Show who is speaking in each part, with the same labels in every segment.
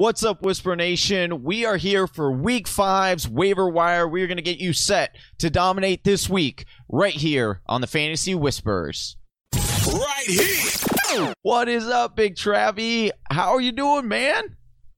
Speaker 1: What's up, Whisper Nation? We are here for week five's waiver wire. We're going to get you set to dominate this week right here on the Fantasy Whispers.
Speaker 2: Right here.
Speaker 1: What is up, Big Travie? How are you doing, man?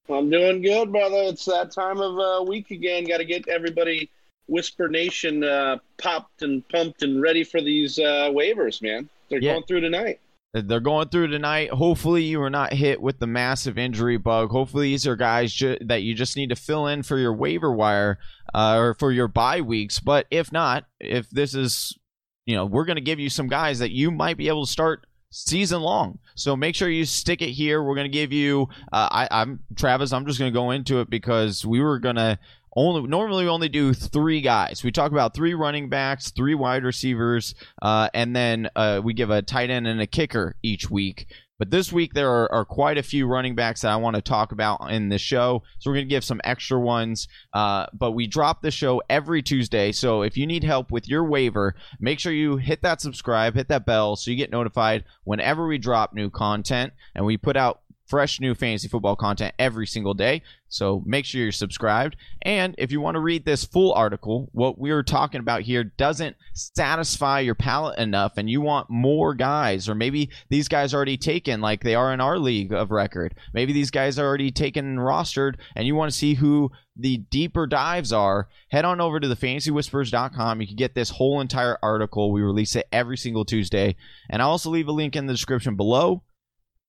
Speaker 3: I'm doing good, brother. It's that time of uh, week again. Got to get everybody Whisper Nation uh, popped and pumped and ready for these uh, waivers, man. They're
Speaker 1: Yeah.
Speaker 3: going through tonight.
Speaker 1: They're going through tonight. Hopefully, you are not hit with the massive injury bug. Hopefully, these are guys ju- that you just need to fill in for your waiver wire uh, or for your bye weeks. But if not, if this is, you know, we're going to give you some guys that you might be able to start season long. So make sure you stick it here. We're going to give you. Uh, I, I'm Travis. I'm just going to go into it because we were going to only normally we only do three guys. We talk about three running backs, three wide receivers, uh, and then uh, we give a tight end and a kicker each week. But this week there are, are quite a few running backs that I want to talk about in the show, so we're gonna give some extra ones. Uh, but we drop the show every Tuesday, so if you need help with your waiver, make sure you hit that subscribe, hit that bell, so you get notified whenever we drop new content, and we put out fresh new fantasy football content every single day. So make sure you're subscribed. And if you want to read this full article, what we're talking about here doesn't satisfy your palate enough and you want more guys, or maybe these guys are already taken like they are in our league of record. Maybe these guys are already taken and rostered and you want to see who the deeper dives are, head on over to the fantasywhispers.com. You can get this whole entire article. We release it every single Tuesday. And I'll also leave a link in the description below.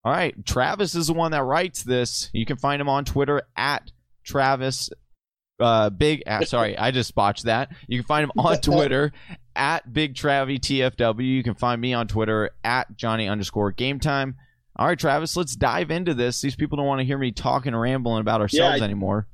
Speaker 1: All right, Travis is the one that writes this. You can find him on Twitter at Travis uh big uh, sorry i just botched that you can find him on twitter at big travy tfw you can find me on twitter at johnny underscore game time all right travis let's dive into this these people don't want to hear me talking and rambling about ourselves
Speaker 3: I-
Speaker 1: anymore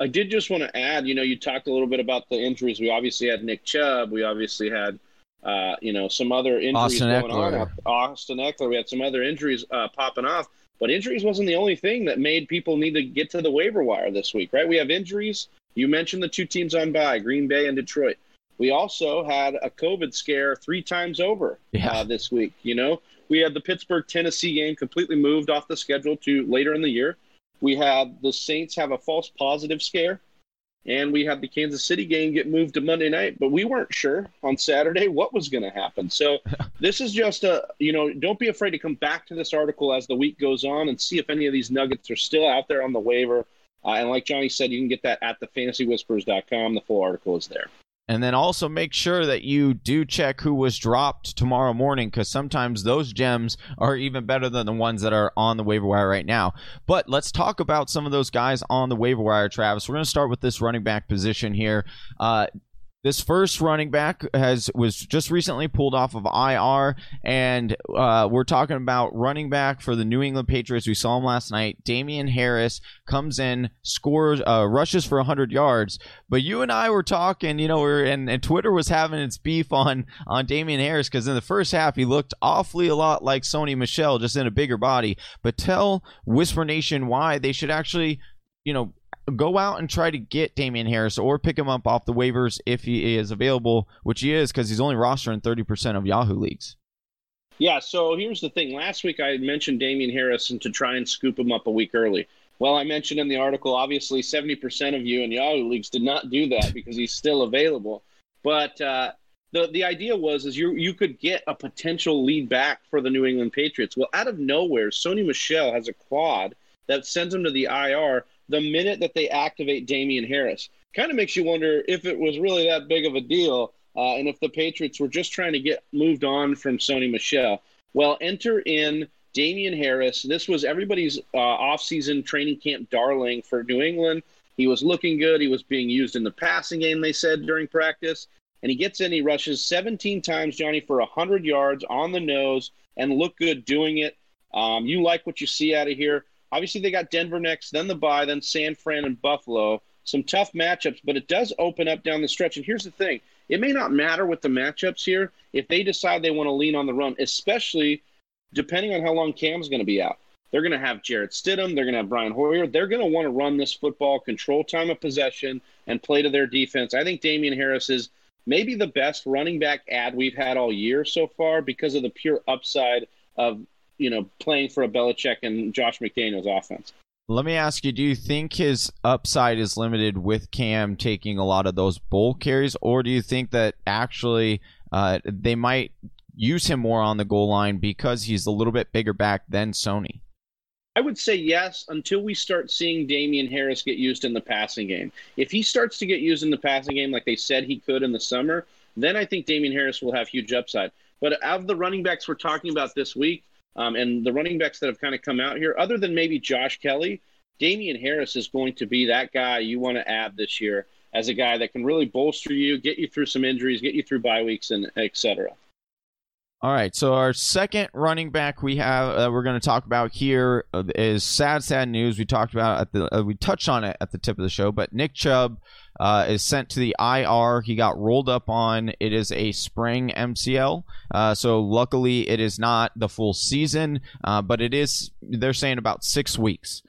Speaker 3: I did just want to add, you know, you talked a little bit about the injuries. We obviously had Nick Chubb. We obviously had, uh, you know, some other injuries
Speaker 1: Austin
Speaker 3: going
Speaker 1: Ekeler.
Speaker 3: on. Austin Ekeler. We had some other injuries uh, popping off. But injuries wasn't the only thing that made people need to get to the waiver wire this week, right? We have injuries. You mentioned the two teams on by, Green Bay and Detroit. We also had a COVID scare three times over
Speaker 1: Yeah.
Speaker 3: uh, this week. You know, we had the Pittsburgh Tennessee game completely moved off the schedule to later in the year. We had the Saints have a false positive scare, and we had the Kansas City game get moved to Monday night. But we weren't sure on Saturday what was going to happen. So this is just a you know don't be afraid to come back to this article as the week goes on and see if any of these nuggets are still out there on the waiver. Uh, and like Johnny said, you can get that at thefantasywhispers.com. The full article is there.
Speaker 1: And then also make sure that you do check who was dropped tomorrow morning because sometimes those gems are even better than the ones that are on the waiver wire right now. But let's talk about some of those guys on the waiver wire, Travis. We're going to start with this running back position here. Uh, this first running back has was just recently pulled off of IR, and uh, we're talking about running back for the New England Patriots. We saw him last night. Damien Harris comes in, scores, uh, rushes for 100 yards. But you and I were talking, you know, we're, and, and Twitter was having its beef on on Damien Harris because in the first half he looked awfully a lot like Sony Michel, just in a bigger body. But tell Whisper Nation why they should actually, you know, go out and try to get Damien Harris or pick him up off the waivers if he is available, which he is because he's only rostering 30% of Yahoo leagues.
Speaker 3: Yeah, so here's the thing. Last week I mentioned Damien Harris and to try and scoop him up a week early. Well, I mentioned in the article, obviously 70% of you in Yahoo leagues did not do that because he's still available. But uh, the the idea was is you you could get a potential lead back for the New England Patriots. Well, out of nowhere, Sony Michel has a quad that sends him to the IR the minute that they activate Damien Harris. Kind of makes you wonder if it was really that big of a deal, uh, and if the Patriots were just trying to get moved on from Sony Michel. Well, enter in Damien Harris. This was everybody's uh, offseason training camp darling for New England. He was looking good. He was being used in the passing game, they said during practice. And he gets in, he rushes 17 times, Johnny, for 100 yards on the nose and look good doing it. Um, you like what you see out of here. Obviously, they got Denver next, then the bye, then San Fran and Buffalo. Some tough matchups, but it does open up down the stretch. And here's the thing it may not matter with the matchups here if they decide they want to lean on the run, especially depending on how long Cam's going to be out. They're going to have Jarrett Stidham. They're going to have Brian Hoyer. They're going to want to run this football, control time of possession, and play to their defense. I think Damien Harris is maybe the best running back ad we've had all year so far because of the pure upside of you know playing for a Belichick and Josh McDaniels offense.
Speaker 1: Let me ask you: Do you think his upside is limited with Cam taking a lot of those bowl carries, or do you think that actually uh, they might use him more on the goal line because he's a little bit bigger back than Sony?
Speaker 3: I would say yes until we start seeing Damien Harris get used in the passing game. If he starts to get used in the passing game like they said he could in the summer, then I think Damien Harris will have huge upside. But out of the running backs we're talking about this week, um, and the running backs that have kind of come out here, other than maybe Josh Kelley, Damien Harris is going to be that guy you want to add this year as a guy that can really bolster you, get you through some injuries, get you through bye weeks, and et cetera.
Speaker 1: All right, so our second running back we have uh, we're going to talk about here uh, sad, sad news. We talked about at the uh, we touched on it at the tip of the show, but Nick Chubb uh, is sent to the IR. He got rolled up on. It is a spring MCL, uh, so luckily it is not the full season, uh, but it is. They're saying about six weeks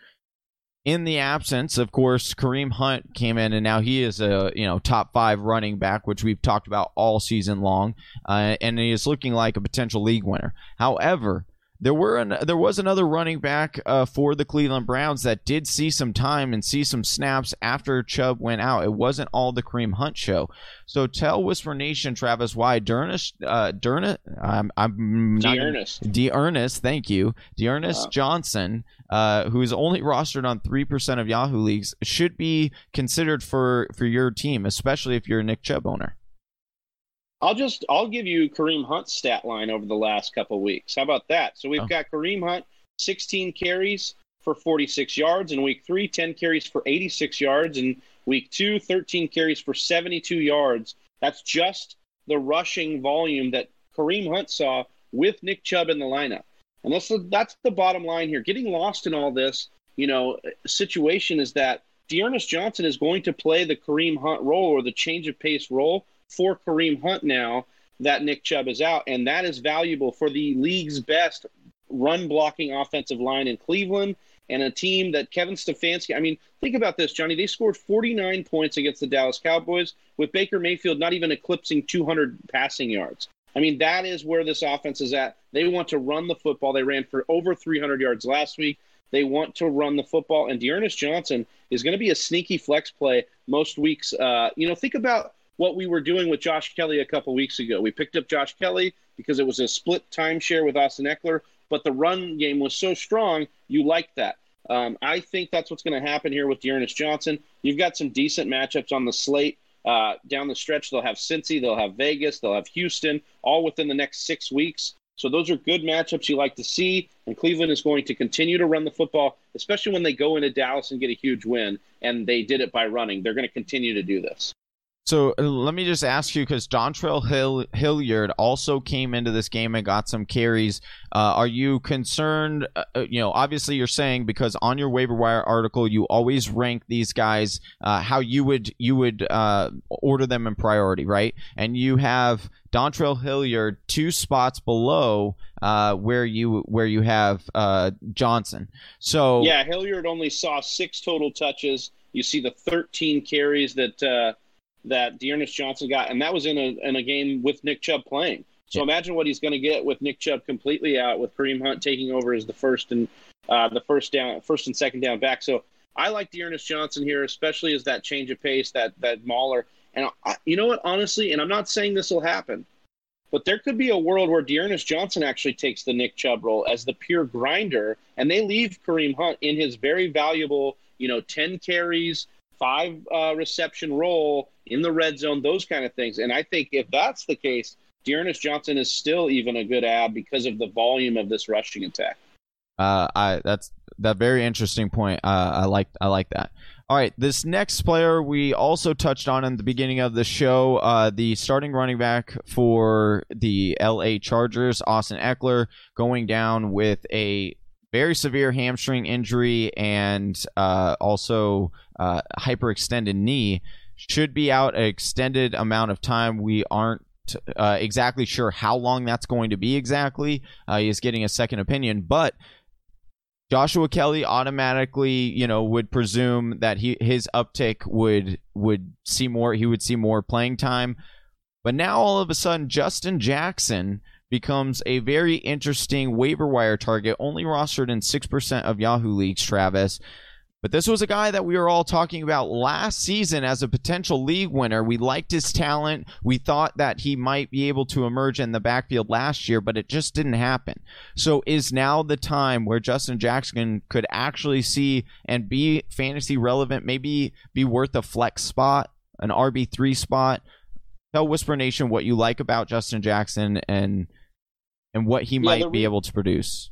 Speaker 1: in the absence, of course, Kareem Hunt came in, and now he is a you know top five running back, which we've talked about all season long, uh, and he is looking like a potential league winner. However, there were an, there was another running back uh, for the Cleveland Browns that did see some time and see some snaps after Chubb went out. It wasn't all the Kareem Hunt show. So tell Whisper Nation, Travis, why D'Ernest, uh, D'Ernest, I'm, I'm
Speaker 3: D'Ernest,
Speaker 1: thank you, D'Ernest Johnson, uh, who is only rostered on three percent of Yahoo leagues, should be considered for for your team, especially if you're a Nick Chubb owner.
Speaker 3: I'll just I'll give you Kareem Hunt's stat line over the last couple weeks. How about that? So we've oh. got Kareem Hunt, 16 carries for 46 yards in week three, 10 carries for 86 yards in week two, 13 carries for 72 yards. That's just the rushing volume that Kareem Hunt saw with Nick Chubb in the lineup. And that's the, that's the bottom line here. Getting lost in all this, you know, situation is that D'Ernest Johnson is going to play the Kareem Hunt role or the change of pace role for Kareem Hunt now that Nick Chubb is out, and that is valuable for the league's best run blocking offensive line in Cleveland and a team that Kevin Stefanski. I mean, think about this, Johnny. They scored 49 points against the Dallas Cowboys with Baker Mayfield not even eclipsing 200 passing yards. I mean, that is where this offense is at. They want to run the football. They ran for over 300 yards last week. They want to run the football, and D'Ernest Johnson is going to be a sneaky flex play most weeks. Uh, you know, think about what we were doing with Josh Kelley a couple weeks ago. We picked up Josh Kelley because it was a split timeshare with Austin Ekeler, but the run game was so strong, you liked that. Um, I think that's what's going to happen here with D'Ernest Johnson. You've got some decent matchups on the slate. Uh, down the stretch, they'll have Cincy, they'll have Vegas, they'll have Houston, all within the next six weeks. So those are good matchups you like to see. And Cleveland is going to continue to run the football, especially when they go into Dallas and get a huge win. And they did it by running. They're going to continue to do this.
Speaker 1: So uh, let me just ask you because Dontrell Hill, Hilliard also came into this game and got some carries. Uh, are you concerned? Uh, uh, you know, obviously you're saying because on your waiver wire article you always rank these guys uh, how you would you would uh, order them in priority, right? And you have Dontrell Hilliard two spots below where you where you have Johnson. So
Speaker 3: yeah, Hilliard only saw six total touches. You see the 13 carries that that D'Ernest Johnson got, and that was in a in a game with Nick Chubb playing. So yeah. imagine what he's going to get with Nick Chubb completely out, with Kareem Hunt taking over as the first and uh, the first down, first and second down back. So I like D'Ernest Johnson here, especially as that change of pace, that that mauler. And I, you know what, honestly, and I'm not saying this will happen, but there could be a world where D'Ernest Johnson actually takes the Nick Chubb role as the pure grinder, and they leave Kareem Hunt in his very valuable, you know, 10 carries, five uh, reception role in the red zone, those kind of things. And I think if that's the case, D'Ernest Johnson is still even a good ad because of the volume of this rushing attack.
Speaker 1: Uh, I that's that very interesting point. Uh, I like I like that. All right, this next player we also touched on in the beginning of the show, uh, the starting running back for the L.A. Chargers, Austin Ekeler, going down with a very severe hamstring injury and uh, also uh, hyperextended knee. Should be out an extended amount of time. We aren't uh, exactly sure how long that's going to be exactly. Uh, he is getting a second opinion, but Joshua Kelley automatically, you know, would presume that he his uptick would would see more. He would see more playing time. But now all of a sudden, Justin Jackson becomes a very interesting waiver wire target, only rostered in 6% of Yahoo leagues, Travis. But this was a guy that we were all talking about last season as a potential league winner. We liked his talent. We thought that he might be able to emerge in the backfield last year, but it just didn't happen. So is now the time where Justin Jackson could actually see and be fantasy relevant, maybe be worth a flex spot, an RB3 spot? Tell Whisper Nation what you like about Justin Jackson and and what he
Speaker 3: Yeah,
Speaker 1: might
Speaker 3: the
Speaker 1: be able to produce.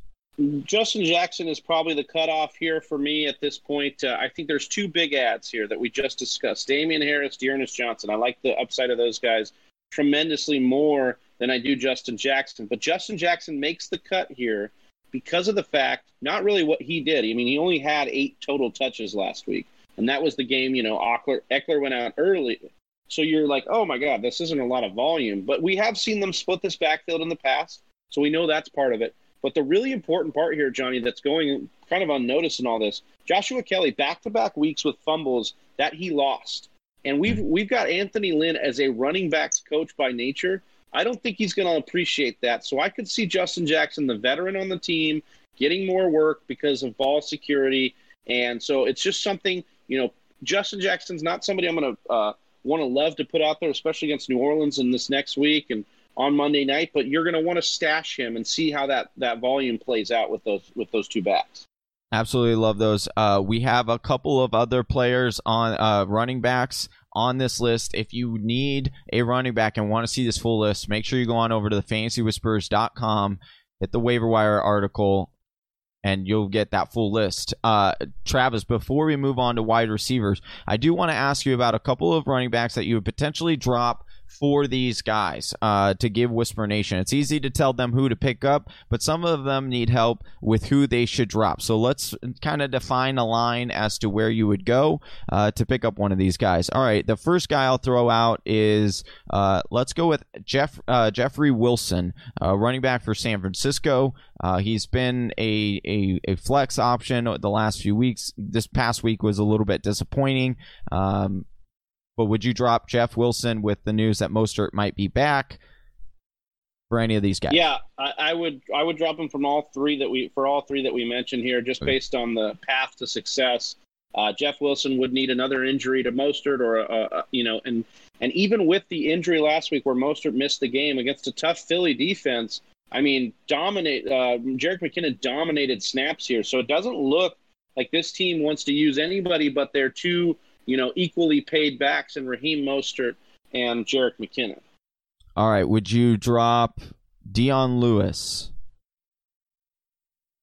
Speaker 3: Justin Jackson is probably the cutoff here for me at this point. Uh, I think there's two big ads here that we just discussed: Damien Harris, D'Ernest Johnson. I like the upside of those guys tremendously more than I do Justin Jackson. But Justin Jackson makes the cut here because of the fact, not really what he did. I mean, he only had eight total touches last week, and that was the game. You know, Ekeler, Ekeler went out early, so you're like, oh my god, this isn't a lot of volume. But we have seen them split this backfield in the past, so we know that's part of it. But the really important part here, Johnny, that's going kind of unnoticed in all this, Joshua Kelley back to back weeks with fumbles that he lost. And we've we've got Anthony Lynn as a running backs coach by nature. I don't think he's going to appreciate that. So I could see Justin Jackson, the veteran on the team, getting more work because of ball security. And so it's just something, you know, Justin Jackson's not somebody I'm going to uh, want to love to put out there, especially against New Orleans in this next week and on Monday night. But you're going to want to stash him and see how that that volume plays out with those with those two backs.
Speaker 1: Absolutely love those. Uh, we have a couple of other players on uh, running backs on this list. If you need a running back and want to see this full list, make sure you go on over to the fantasywhispers.com, hit the waiver wire article, and you'll get that full list. Uh, Travis, before we move on to wide receivers, I do want to ask you about a couple of running backs that you would potentially drop for these guys uh, to give Whisper Nation. It's easy to tell them who to pick up, but some of them need help with who they should drop. So let's kind of define a line as to where you would go uh, to pick up one of these guys. All right, the first guy I'll throw out is uh, let's go with Jeff uh, Jeffrey Wilson, uh, running back for San Francisco. Uh, he's been a, a, a flex option the last few weeks. This past week was a little bit disappointing. Um, but would you drop Jeff Wilson with the news that Mostert might be back for any of these guys?
Speaker 3: Yeah, I, I would I would drop him from all three that we for all three that we mentioned here, just
Speaker 1: Okay.
Speaker 3: based on the path to success. Uh, Jeff Wilson would need another injury to Mostert, or a, a, you know, and and even with the injury last week where Mostert missed the game against a tough Philly defense, I mean, dominate. Uh, Jerick McKinnon dominated snaps here, so it doesn't look like this team wants to use anybody but their two, you know, equally paid backs in Raheem Mostert and Jerick McKinnon.
Speaker 1: All right. Would you drop Dion Lewis?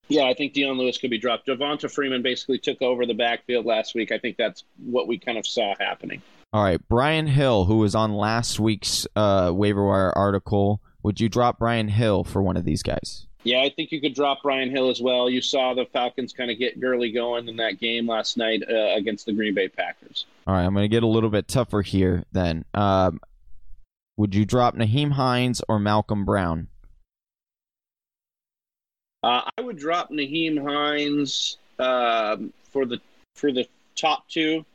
Speaker 3: Yeah, I think Dion Lewis could be dropped. Devonta Freeman basically took over the backfield last week. I think that's what we kind of saw happening.
Speaker 1: All right. Brian Hill, who was on last week's uh, waiver wire article, would you drop Brian Hill for one of these guys?
Speaker 3: Yeah, I think you could drop Brian Hill as well. You saw the Falcons kind of get Gurley going in that game last night uh, against the Green Bay Packers.
Speaker 1: All right. I'm going to get a little bit tougher here then. Um, would you drop Nyheim Hines or Malcolm Brown?
Speaker 3: Uh, I would drop Nyheim Hines um, for the for the top two,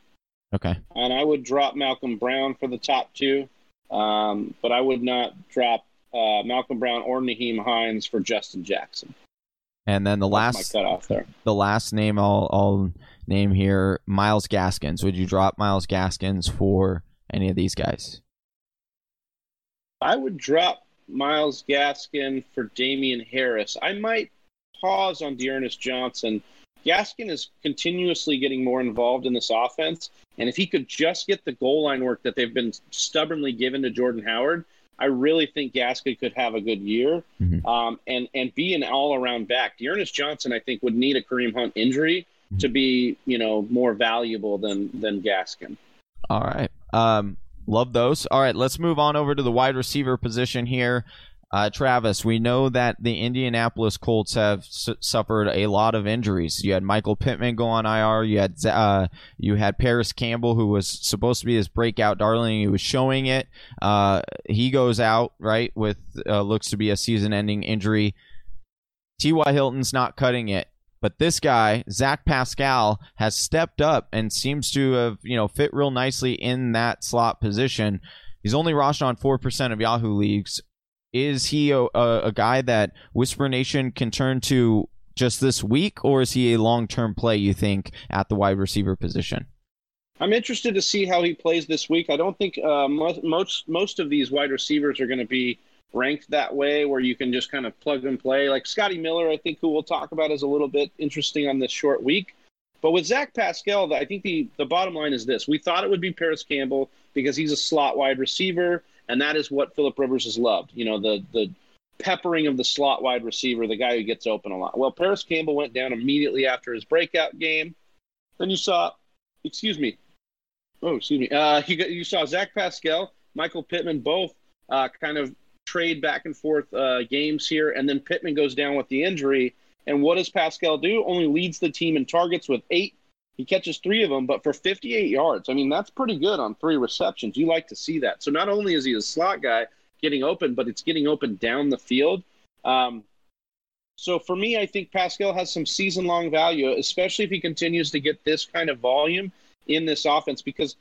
Speaker 1: Okay.
Speaker 3: and I would drop Malcolm Brown for the top two. Um, but I would not drop uh, Malcolm Brown or Nyheim Hines for Justin Jackson.
Speaker 1: And then the
Speaker 3: That's
Speaker 1: last
Speaker 3: cutoff there.
Speaker 1: the last name I'll, I'll name here, Myles Gaskins. Would you drop Myles Gaskins for any of these guys?
Speaker 3: I would drop Myles Gaskin for Damien Harris. I might pause on D'Ernest Johnson. Gaskin is continuously getting more involved in this offense, and if he could just get the goal line work that they've been stubbornly given to Jordan Howard, I really think Gaskin could have a good year
Speaker 1: Mhm.
Speaker 3: um, and and be an all around back. D'Ernest Johnson, I think, would need a Kareem Hunt injury to be you know more valuable than than Gaskin.
Speaker 1: All right. Um, love those. All right, let's move on over to the wide receiver position here. Uh, Travis, we know that the Indianapolis Colts have su- suffered a lot of injuries. You had Michael Pittman go on IR. You had uh, you had Parris Campbell, who was supposed to be his breakout darling. He was showing it. Uh, he goes out right with uh, looks to be a season-ending injury. T.Y. Hilton's not cutting it. But this guy, Zach Pascal, has stepped up and seems to have, you know, fit real nicely in that slot position. He's only rostered on 4% of Yahoo leagues. Is he a, a, guy that Whisper Nation can turn to just this week, or is he a long term play, you think, at the wide receiver position?
Speaker 3: I'm interested to see how he plays this week. I don't think uh, most, most most of these wide receivers are going to be ranked that way, where you can just kind of plug and play. Like Scotty Miller, I think, who we'll talk about, is a little bit interesting on this short week. But with Zach Pascal, I think the the bottom line is this: we thought it would be Parris Campbell because he's a slot wide receiver, and that is what Philip Rivers has loved. You know, the the peppering of the slot wide receiver, the guy who gets open a lot. Well, Parris Campbell went down immediately after his breakout game. Then you saw, excuse me, oh, excuse me, uh, you, you saw Zach Pascal, Michael Pittman both uh, kind of trade back and forth uh, games here, and then Pittman goes down with the injury. And what does Pascal do? Only leads the team in targets with eight. He catches three of them, but for 58 yards. I mean, that's pretty good on three receptions. You like to see that. So not only is he a slot guy getting open, but it's getting open down the field. Um, so for me, I think Pascal has some season long value, especially if he continues to get this kind of volume in this offense, because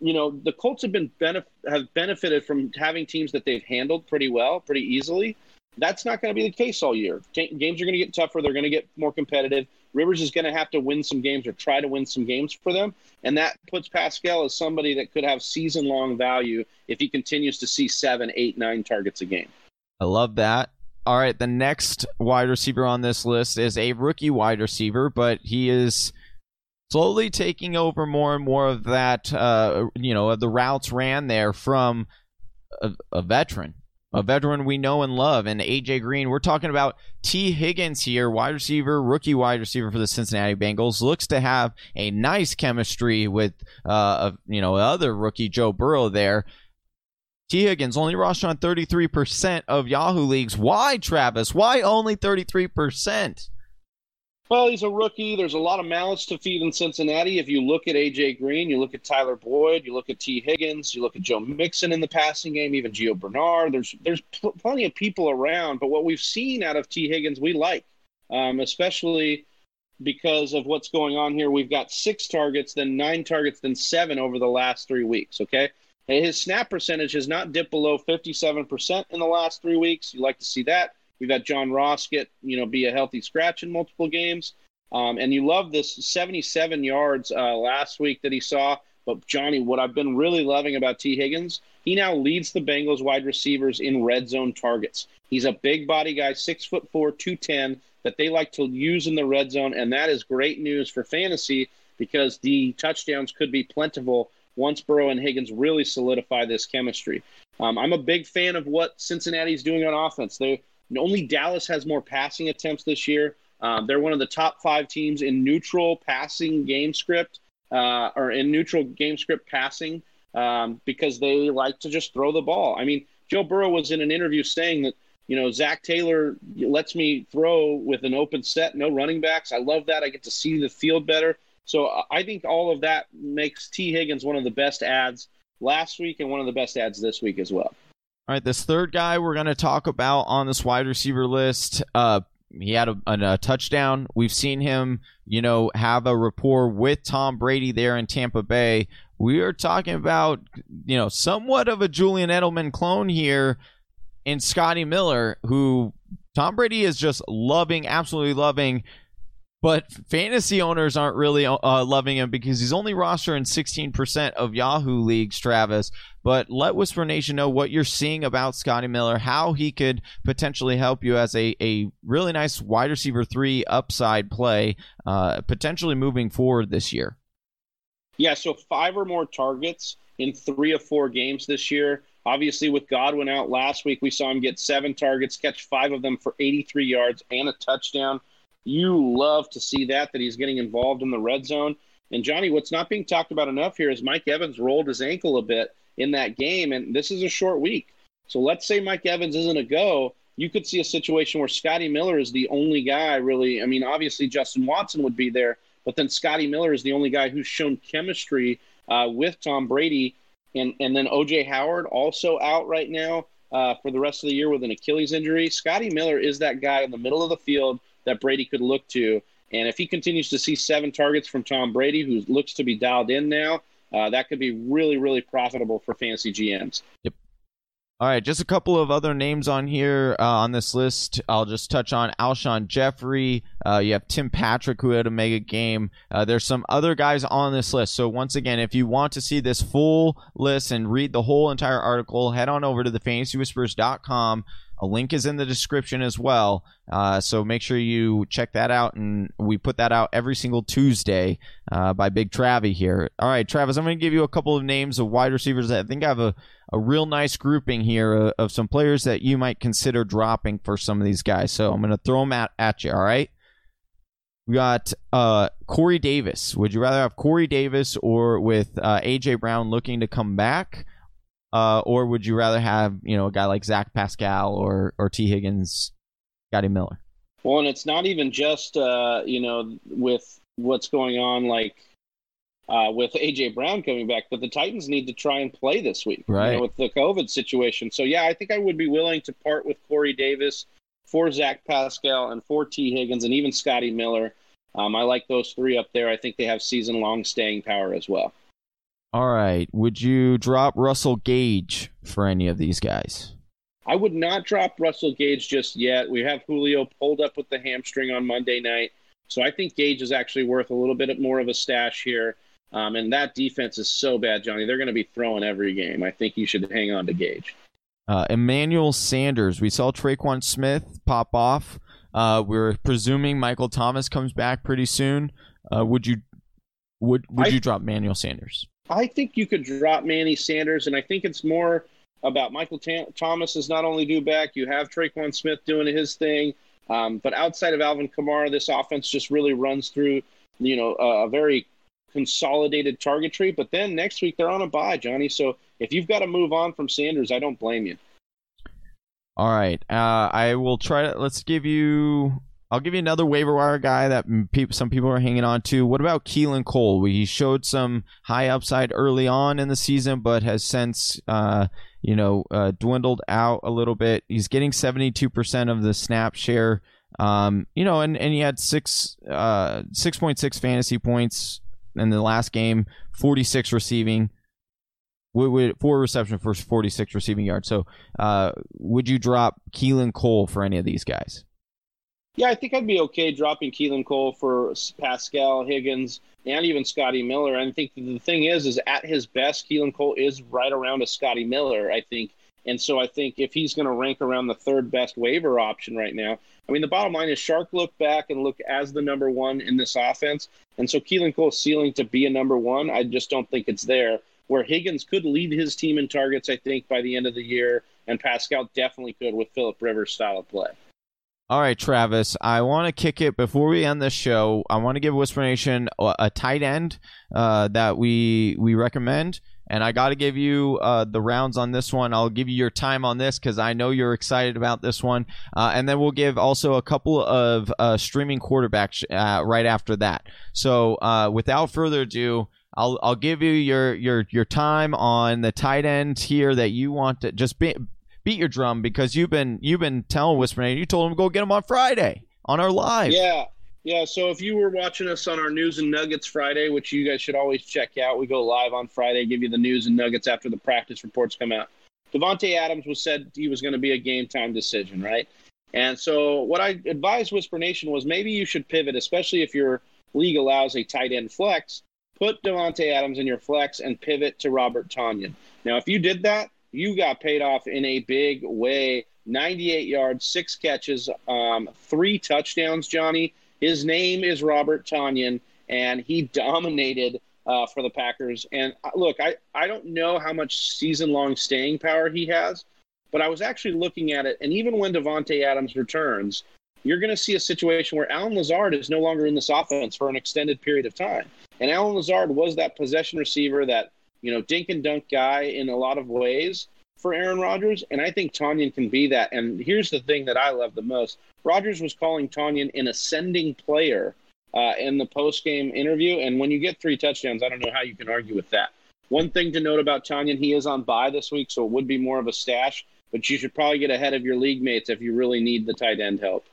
Speaker 3: you know the Colts have been benef- have benefited from having teams that they've handled pretty well, pretty easily. That's not going to be the case all year. Games are going to get tougher. They're going to get more competitive. Rivers is going to have to win some games or try to win some games for them. And that puts Pascal as somebody that could have season long value if he continues to see seven, eight, nine targets a game.
Speaker 1: I love that. All right, the next wide receiver on this list is a rookie wide receiver, but he is slowly taking over more and more of that, uh, you know, the routes ran there from a, a veteran a veteran we know and love, and AJ Green. We're talking about Tee Higgins here, wide receiver, rookie wide receiver for the Cincinnati Bengals. Looks to have a nice chemistry with, uh, you know, other rookie Joe Burrow there. Tee Higgins only rostered on 33% of Yahoo leagues. Why, Travis? Why only 33%?
Speaker 3: Well, he's a rookie. There's a lot of mouths to feed in Cincinnati. If you look at AJ Green, you look at Tyler Boyd, you look at Tee Higgins, you look at Joe Mixon in the passing game, even Gio Bernard. There's there's pl- plenty of people around, but what we've seen out of Tee Higgins, we like, um, especially because of what's going on here. We've got six targets, then nine targets, then seven over the last three weeks. Okay, and his snap percentage has not dipped below 57% in the last three weeks. You like to see that. We've had John Ross get, you know, be a healthy scratch in multiple games. Um, and you love this 77 yards uh, last week that he saw. But Johnny, what I've been really loving about Tee Higgins, he now leads the Bengals wide receivers in red zone targets. He's a big body guy, six foot four, two ten, that they like to use in the red zone, and that is great news for fantasy because the touchdowns could be plentiful once Burrow and Higgins really solidify this chemistry. Um, I'm a big fan of what Cincinnati's doing on offense. They only Dallas has more passing attempts this year. Um, they're one of the top five teams in neutral passing game script uh, or in neutral game script passing um, because they like to just throw the ball. I mean, Joe Burrow was in an interview saying that you know Zac Taylor lets me throw with an open set, no running backs. I love that. I get to see the field better. So I think all of that makes Tee Higgins one of the best ads last week and one of the best ads this week as well.
Speaker 1: All right, this third guy we're going to talk about on this wide receiver list, uh, he had a, a, a, touchdown. We've seen him, you know, have a rapport with Tom Brady there in Tampa Bay. We are talking about, you know, somewhat of a Julian Edelman clone here in Scotty Miller, who Tom Brady is just loving, absolutely loving. But fantasy owners aren't really uh, loving him because he's only rostering 16% of Yahoo leagues, Travis. But let Whisper Nation know what you're seeing about Scotty Miller, how he could potentially help you as a, a really nice wide receiver three upside play, uh, potentially moving forward this year.
Speaker 3: Yeah, so five or more targets in three of four games this year. Obviously, with Godwin out last week, we saw him get seven targets, catch five of them for 83 yards and a touchdown. You love to see that, that he's getting involved in the red zone. And Johnny, what's not being talked about enough here is Mike Evans rolled his ankle a bit in that game, and this is a short week. So let's say Mike Evans isn't a go. You could see a situation where Scotty Miller is the only guy really. I mean, obviously Justin Watson would be there, but then Scotty Miller is the only guy who's shown chemistry uh, with Tom Brady, and and then OJ Howard also out right now uh, for the rest of the year with an Achilles injury. Scotty Miller is that guy in the middle of the field that Brady could look to. And if he continues to see seven targets from Tom Brady, who looks to be dialed in now, uh, that could be really, really profitable for fantasy GMs.
Speaker 1: Yep. All right, just a couple of other names on here uh, on this list. I'll just touch on Alshon Jeffery. Uh, you have Tim Patrick, who had a mega game. Uh, there's some other guys on this list. So, once again, if you want to see this full list and read the whole entire article, head on over to thefantasywhispers.com. A link is in the description as well. Uh, so make sure you check that out. And we put that out every single Tuesday uh, by Big Travie here. All right, Travis, I'm going to give you a couple of names of wide receivers that I think I have a, a real nice grouping here of, of some players that you might consider dropping for some of these guys. So I'm going to throw them at, at you. All right. We got uh, Corey Davis. Would you rather have Corey Davis or with uh, AJ Brown looking to come back? Uh, or would you rather have you know a guy like Zach Pascal or or Tee Higgins, Scotty Miller?
Speaker 3: Well, and it's not even just uh, you know with what's going on like uh, with AJ Brown coming back, but the Titans need to try and play this week,
Speaker 1: right?
Speaker 3: You know, with the COVID situation. So yeah, I think I would be willing to part with Corey Davis for Zach Pascal and for Tee Higgins and even Scotty Miller. Um, I like those three up there. I think they have season long staying power as well.
Speaker 1: All right. Would you drop Russell Gage for any of these guys?
Speaker 3: I would not drop Russell Gage just yet. We have Julio pulled up with the hamstring on Monday night. So I think Gage is actually worth a little bit more of a stash here. Um, and that defense is so bad, Johnny. They're going to be throwing every game. I think you should hang on to Gage.
Speaker 1: Uh, Emmanuel Sanders. We saw Tre'Quan Smith pop off. Uh, we're presuming Michael Thomas comes back pretty soon. Uh, would you would would I, you drop Emmanuel Sanders?
Speaker 3: I think you could drop Manny Sanders, and I think it's more about Michael T- Thomas is not only due back. You have Tre'Quan Smith doing his thing, um, but outside of Alvin Kamara, this offense just really runs through, you know, a, a very consolidated target tree. But then next week they're on a bye, Johnny. So if you've got to move on from Sanders, I don't blame you.
Speaker 1: All right, uh, I will try to. Let's give you I'll give you another waiver wire guy that people, some people are hanging on to. What about Keelan Cole? He showed some high upside early on in the season, but has since, uh, you know, uh, dwindled out a little bit. He's getting 72% of the snap share. Um, you know, and, and he had six, uh, 6.6 fantasy points in the last game, 46 receiving with, four reception for 46 receiving yards. So, uh, would you drop Keelan Cole for any of these guys?
Speaker 3: Yeah, I think I'd be okay dropping Keelan Cole for Pascal Higgins and even Scotty Miller. I think the thing is, is at his best, Keelan Cole is right around a Scotty Miller. I think, and so I think if he's going to rank around the third best waiver option right now, I mean, the bottom line is Chark look back and look as the number one in this offense, and so Keelan Cole's ceiling to be a number one, I just don't think it's there. Where Higgins could lead his team in targets, I think, by the end of the year, and Pascal definitely could with Philip Rivers' style of play.
Speaker 1: All right, Travis, I want to kick it before we end this show. I want to give Whisper Nation a, tight end uh, that we we recommend, and I got to give you uh, the rounds on this one. I'll give you your time on this because I know you're excited about this one, uh, and then we'll give also a couple of uh, streaming quarterbacks uh, right after that. So, uh, without further ado. I'll I'll give you your your your time on the tight end here that you want to just be, beat your drum because you've been you've been telling Whisper Nation. you told him go get him on Friday on our live.
Speaker 3: Yeah. Yeah, so if you were watching us on our News and Nuggets Friday, which you guys should always check out, we go live on Friday, give you the news and nuggets after the practice reports come out. Davante Adams was said he was going to be a game time decision, right? And so what I advised Whisper Nation was maybe you should pivot, especially if your league allows a tight end flex. Put Davante Adams in your flex and pivot to Robert Tonyan. Now, if you did that, you got paid off in a big way. 98 yards, six catches, um, three touchdowns, Johnny. His name is Robert Tonyan, and he dominated uh, for the Packers. And uh, look, I, I don't know how much season long staying power he has, but I was actually looking at it, and even when Davante Adams returns, you're going to see a situation where Allen Lazard is no longer in this offense for an extended period of time. And Allen Lazard was that possession receiver that you know, dink and dunk guy in a lot of ways for Aaron Rodgers, and I think Tonyan can be that. And here's the thing that I love the most: Rodgers was calling Tonyan an ascending player uh, in the post game interview, and when you get three touchdowns, I don't know how you can argue with that. One thing to note about Tonyan, he is on bye this week, so it would be more of a stash, but you should probably get ahead of your league mates if you really need the tight end help.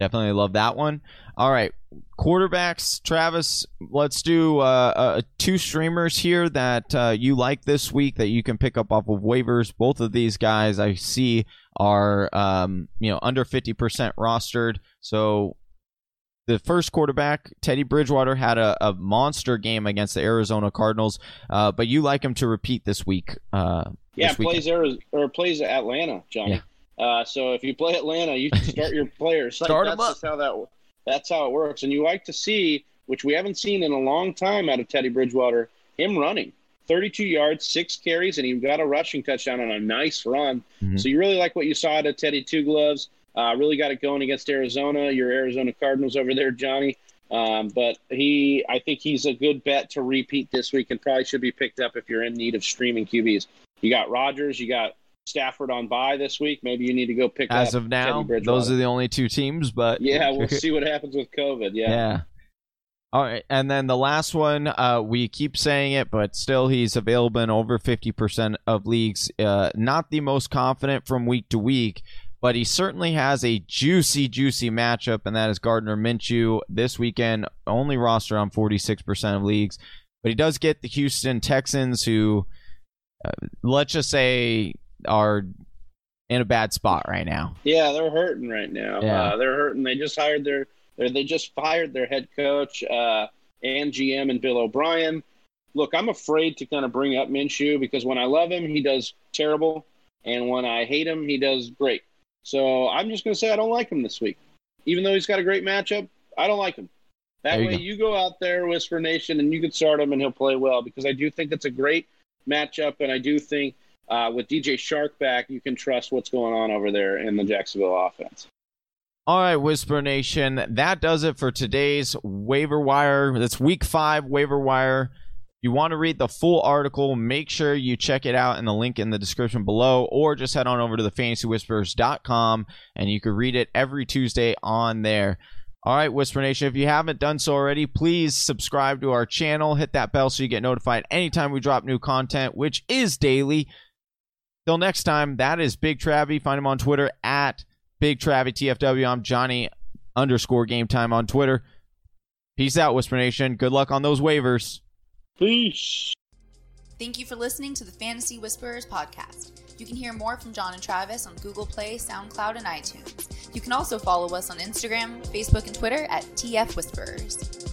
Speaker 1: Definitely love that one. All right, quarterbacks, Travis. Let's do uh, uh, two streamers here that uh, you like this week that you can pick up off of waivers. Both of these guys I see are um, you know under fifty percent rostered. So the first quarterback, Teddy Bridgewater, had a, a monster game against the Arizona Cardinals, uh, but you like him to repeat this week. Uh,
Speaker 3: yeah,
Speaker 1: this
Speaker 3: plays Arizona, or plays Atlanta, Johnny.
Speaker 1: Yeah.
Speaker 3: Uh, so if you play Atlanta, you start your players.
Speaker 1: Start
Speaker 3: like, that's
Speaker 1: up.
Speaker 3: just how that that's how it works. And you like to see, which we haven't seen in a long time out of Teddy Bridgewater, him running. 32 yards, six carries, and he got a rushing touchdown on a nice run.
Speaker 1: Mhm.
Speaker 3: So you really like what you saw out of Teddy Two Gloves. Uh, really got it going against Arizona, your Arizona Cardinals over there, Johnny. Um, but he, I think he's a good bet to repeat this week and probably should be picked up if you're in need of streaming QBs. You got Rodgers, you got Stafford on bye this week. Maybe you need to go pick up.
Speaker 1: As of now, those are the only two teams. But
Speaker 3: yeah, we'll see what happens with COVID. Yeah.
Speaker 1: Yeah. All right, and then the last one, uh, we keep saying it, but still, he's available in over fifty percent of leagues. Uh, not the most confident from week to week, but he certainly has a juicy, juicy matchup, and that is Gardner Minshew this weekend. Only roster on forty six percent of leagues, but he does get the Houston Texans, who, uh, let's just say, are in a bad spot right now.
Speaker 3: Yeah, they're hurting right now.
Speaker 1: Yeah.
Speaker 3: Uh, they're hurting. They just hired their, they just fired their head coach uh, and GM and Bill O'Brien. Look, I'm afraid to kind of bring up Minshew because when I love him, he does terrible, and when I hate him, he does great. So I'm just going to say I don't like him this week, even though he's got a great matchup. I don't like him. That
Speaker 1: There you
Speaker 3: way,
Speaker 1: go.
Speaker 3: you go out there, Whisper Nation, and you can start him, and he'll play well because I do think it's a great matchup, and I do think uh, with DJ Chark back, you can trust what's going on over there in the Jacksonville offense.
Speaker 1: All right, Whisper Nation, that does it for today's waiver wire. That's week five waiver wire. If you want to read the full article, make sure you check it out in the link in the description below, or just head on over to the fantasywhispers.com and you can read it every Tuesday on there. All right, Whisper Nation, if you haven't done so already, please subscribe to our channel, hit that bell so you get notified anytime we drop new content, which is daily. Till next time, that is Big Travie. Find him on Twitter at Big Travie TFW. I'm Johnny underscore game time on Twitter. Peace out, Whisper Nation. Good luck on those waivers.
Speaker 3: Peace.
Speaker 4: Thank you for listening to the Fantasy Whisperers podcast. You can hear more from John and Travis on Google Play, SoundCloud, and iTunes. You can also follow us on Instagram, Facebook, and Twitter at TF Whisperers.